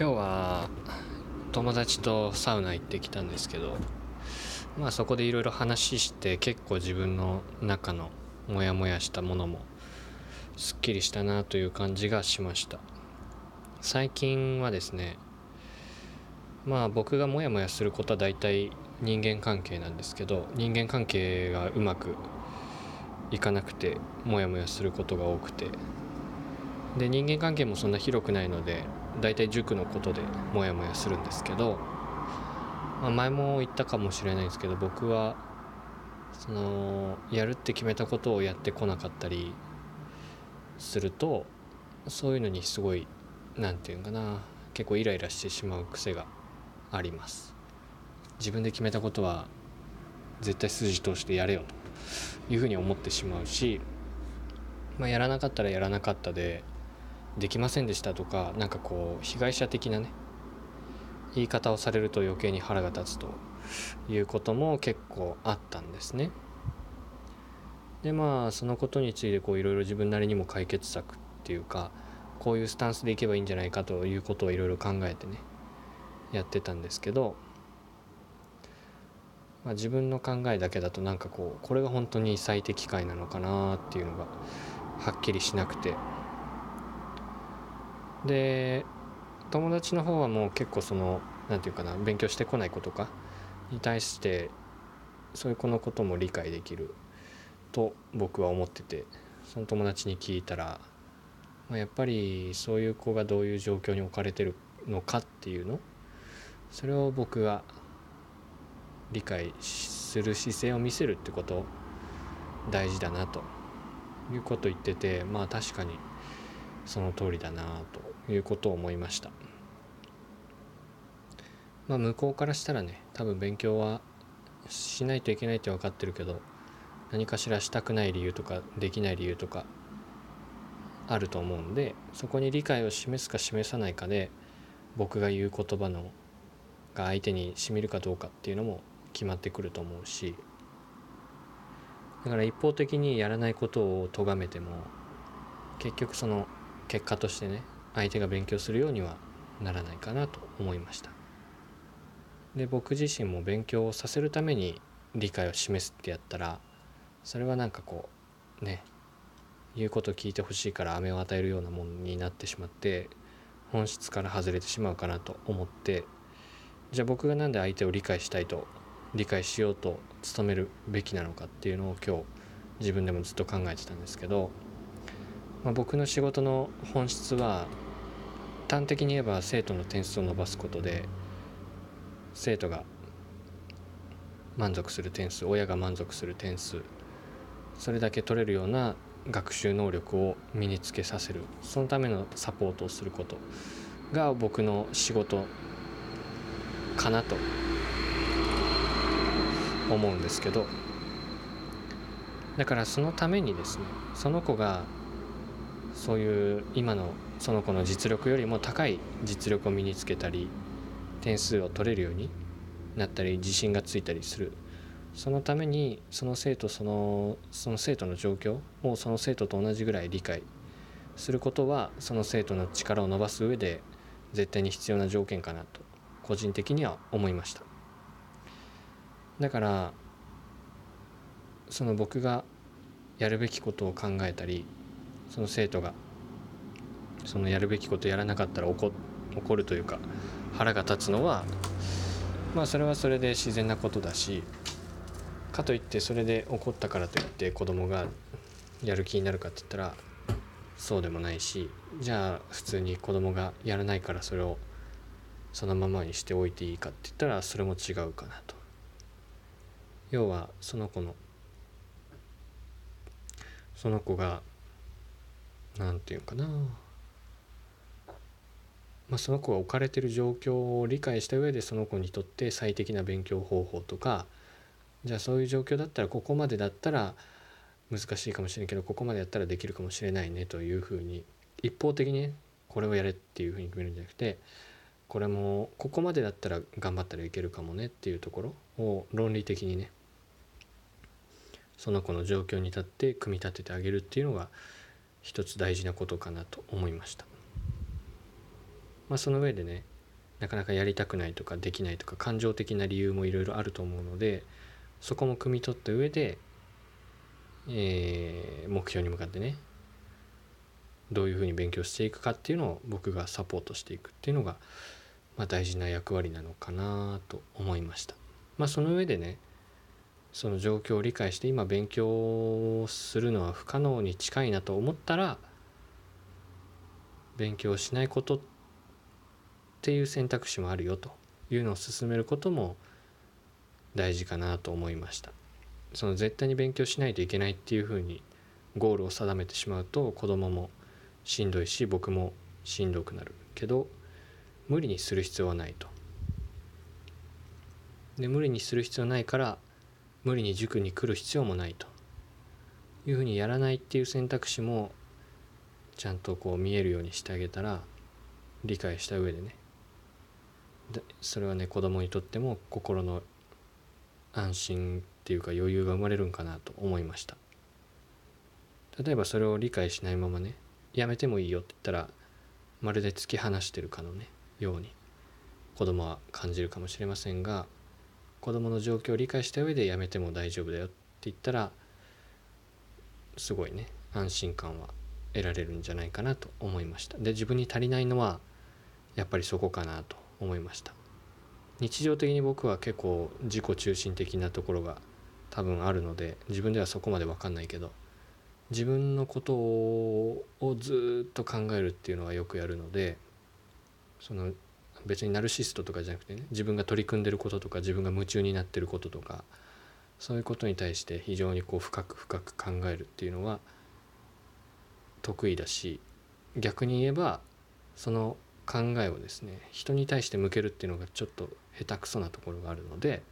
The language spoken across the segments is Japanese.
今日は友達とサウナ行ってきたんですけどまあそこでいろいろ話して結構自分の中のモヤモヤしたものもすっきりしたなという感じがしました。最近はですねまあ僕がモヤモヤすることは大体人間関係なんですけど人間関係がうまくいかなくてモヤモヤすることが多くて。で人間関係もそんな広くないので大体塾のことでモヤモヤするんですけど、まあ、前も言ったかもしれないですけど僕はそのやるって決めたことをやってこなかったりするとそういうのにすごい何て言うんかな結構イライラしてしまう癖があります。自分で決めたことは絶対筋通してやれよというふうに思ってしまうし、まあ、やらなかったらやらなかったでできませんでしたとかなんかこう被害者的なね言い方をされると余計に腹が立つということも結構あったんですね。でまあそのことについてこういろいろ自分なりにも解決策っていうかこういうスタンスでいけばいいんじゃないかということをいろいろ考えてねやってたんですけど、まあ、自分の考えだけだとなんかこうこれが本当に最適解なのかなっていうのがはっきりしなくてで友達の方はもう結構その何て言うかな勉強してこない子とかに対してそういう子のことも理解できると僕は思っててその友達に聞いたら、まあ、やっぱりそういう子がどういう状況に置かれてるのかっていうのそれを僕が理解する姿勢を見せるってこと大事だなということを言っててまあ確かにその通りだなということを思いました。まあ向こうからしたらね多分勉強はしないといけないって分かってるけど何かしらしたくない理由とかできない理由とかあると思うんでそこに理解を示すか示さないかで僕が言う言葉のが相手にしみるかどうかっていうのも決まってくると思うしだから一方的にやらないことを咎めても結局その結果としてね相手が勉強するようにはならないかなと思いました。で僕自身も勉強をさせるために理解を示すってやったらそれはなんかこうね言うこと聞いてほしいから飴を与えるようなものになってしまって本質から外れてしまうかなと思ってじゃあ僕が何で相手を理解したいと理解しようと努めるべきなのかっていうのを今日自分でもずっと考えてたんですけどまあ、僕の仕事の本質は端的に言えば生徒の点数を伸ばすことで生徒が満足する点数親が満足する点数それだけ取れるような学習能力を身につけさせるそのためのサポートをすることが僕の仕事かなと思うんですけどだからそのためにですねその子がそういう今のその子の実力よりも高い実力を身につけたり点数を取れるようになったり自信がついたりする。そのためにその生徒そのその生徒の状況をその生徒と同じぐらい理解することはその生徒の力を伸ばす上で絶対に必要な条件かなと個人的には思いました。だからその僕がやるべきことを考えたりその生徒がそのやるべきことやらなかったら怒怒るというか腹が立つのはまあそれはそれで自然なことだしかといってそれで怒ったからといって子供がやる気になるかって言ったらそうでもないしじゃあ普通に子供がやらないからそれをそのままにしておいていいかって言ったらそれも違うかなと。要はその子のその子が何て言うかな。まあ、その子が置かれてる状況を理解した上でその子にとって最適な勉強方法とかじゃあそういう状況だったらここまでだったら難しいかもしれんけどここまでやったらできるかもしれないねというふうに一方的にねこれをやれっていうふうに決めるんじゃなくてこれもここまでだったら頑張ったらいけるかもねっていうところを論理的にねその子の状況に立って組み立ててあげるっていうのが一つ大事なことかなと思いましたまあ、その上でねなかなかやりたくないとかできないとか感情的な理由もいろいろあると思うのでそこも汲み取った上で、えー、目標に向かってねどういうふうに勉強していくかっていうのを僕がサポートしていくっていうのが、まあ、大事な役割なのかなと思いました。まあ、その上でねその状況を理解して今勉強するのは不可能に近いなと思ったら勉強しないことっていう選択肢もあるよというのを進めることも大事かなと思いました。その絶対に勉強しないといけないっていうふうにゴールを定めてしまうと子供もしんどいし僕もしんどくなるけど無理にする必要はないと。で無理にする必要ないから無理に塾に来る必要もないと。いうふうにやらないっていう選択肢もちゃんとこう見えるようにしてあげたら理解した上でね。でそれはね子供にとっても心の安心っていうか余裕が生まれるんかなと思いました。例えばそれを理解しないままねやめてもいいよって言ったらまるで突き放してるかのねように子供は感じるかもしれませんが子供の状況を理解した上でやめても大丈夫だよって言ったらすごいね安心感は得られるんじゃないかなと思いました。で自分に足りないのはやっぱりそこかなと思いました。日常的に僕は結構自己中心的なところが多分あるので自分ではそこまで分かんないけど自分のことをずっと考えるっていうのはよくやるのでその別にナルシストとかじゃなくてね自分が取り組んでることとか自分が夢中になってることとかそういうことに対して非常にこう深く深く考えるっていうのは得意だし逆に言えばその考えをですね人に対して向けるっていうのがちょっと下手くそなところがあるので、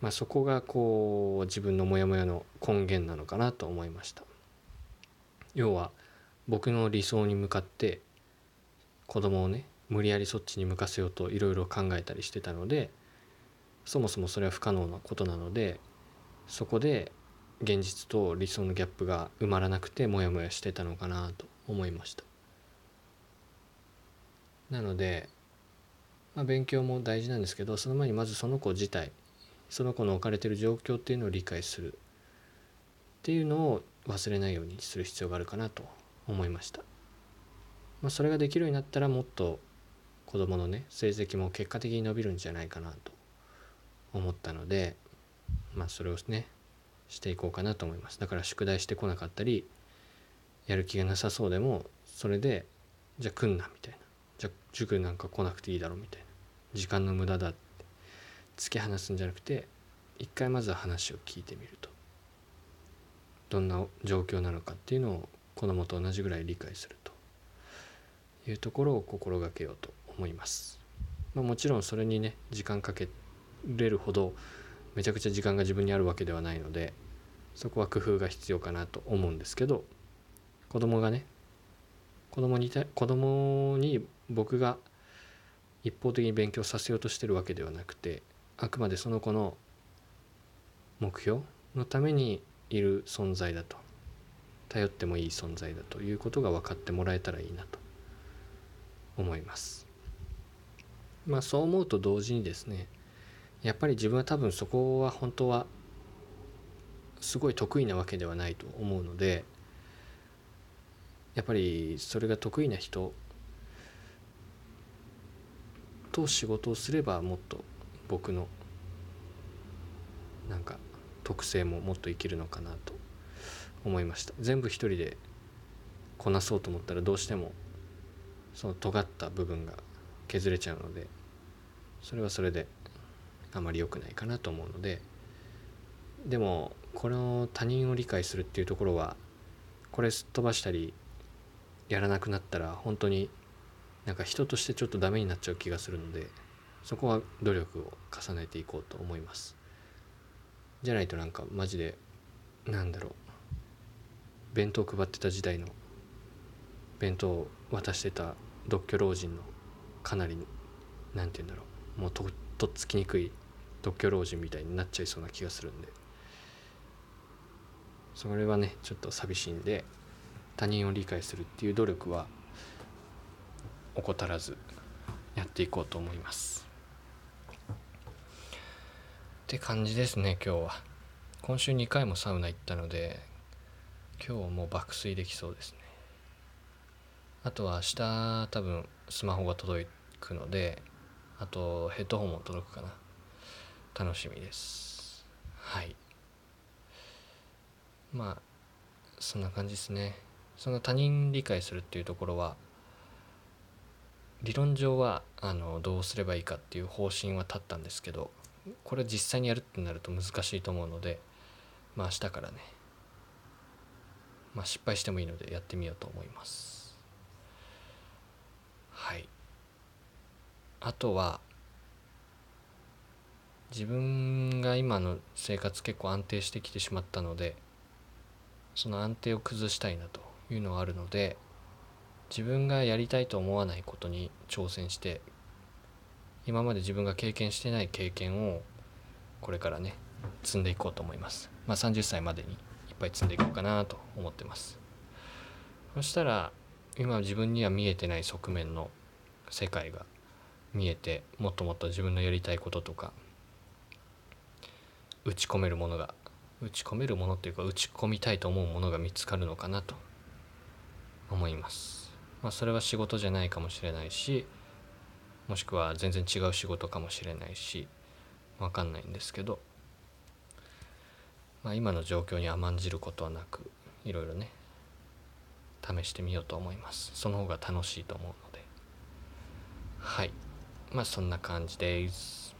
まあ、そこがこう自分のモヤモヤの根源なのかなと思いました。要は僕の理想に向かって子供をね無理やりそっちに向かせようといろいろ考えたりしてたのでそもそもそれは不可能なことなのでそこで現実と理想のギャップが埋まらなくてモヤモヤしてたのかなと思いました。なので、まあ、勉強も大事なんですけどその前にまずその子自体その子の置かれてる状況っていうのを理解する。っていうのを忘れないようにする必要があるかなと思いました、まあ、それができるようになったらもっと子どものね成績も結果的に伸びるんじゃないかなと思ったのでまあそれをねしていこうかなと思います。だから宿題してこなかったりやる気がなさそうでもそれでじゃあ来んなみたいな。じゃあ塾なんか来なくていいだろみたいな。時間の無駄だって突き放すんじゃなくて一回まずは話を聞いてみると。どんな状況なのかっていうのを子供と同じぐらい理解するというところを心がけようと思います。まあ、もちろんそれにね時間かけれるほどめちゃくちゃ時間が自分にあるわけではないのでそこは工夫が必要かなと思うんですけど子供がね子供に子供に僕が一方的に勉強させようとしてるわけではなくてあくまでその子の目標のためにいる存在だと頼ってもいい存在だということが分かってもらえたらいいなと思います。まあそう思うと同時にですねやっぱり自分は多分そこは本当はすごい得意なわけではないと思うのでやっぱりそれが得意な人と仕事をすればもっと僕のなんか特性ももっと生きるのかなと思いました。全部一人でこなそうと思ったらどうしてもその尖った部分が削れちゃうのでそれはそれであまり良くないかなと思うのででもこの他人を理解するっていうところはこれすっ飛ばしたりやらなくなったら本当になんか人としてちょっとダメになっちゃう気がするのでそこは努力を重ねていこうと思います。じゃないとなんかマジでなんだろう弁当配ってた時代の弁当を渡してた独居老人のかなりなんて言うんだろう。もうととっつきにくい独居老人みたいになっちゃいそうな気がするんで。それはねちょっと寂しいんで他人を理解するっていう努力は怠らずやっていこうと思います。って感じですね今日は。今週2回もサウナ行ったので今日もう爆睡できそうですね。あとは明日多分スマホが届くのであとヘッドホンも届くかな。楽しみです。はい。まあそんな感じですね。その他人理解するっていうところは理論上はあのどうすればいいかっていう方針は立ったんですけどこれ実際にやるってなると難しいと思うのでまあ明日からねまあ失敗してもいいのでやってみようと思いますはいあとは自分が今の生活結構安定してきてしまったのでその安定を崩したいなというのはあるので自分がやりたいと思わないことに挑戦して今まで自分が経験してない経験をこれからね積んでいこうと思います。まあ30歳までにいっぱい積んでいこうかなと思ってます。そしたら今自分には見えてない側面の世界が見えてもっともっと自分のやりたいこととか打ち込めるものが打ち込めるものっていうか打ち込みたいと思うものが見つかるのかなと思います。まあそれは仕事じゃないかもしれないしもしくは全然違う仕事かもしれないし分かんないんですけど、まあ、今の状況に甘んじることはなくいろいろね試してみようと思います。その方が楽しいと思うので。はい。まあそんな感じです。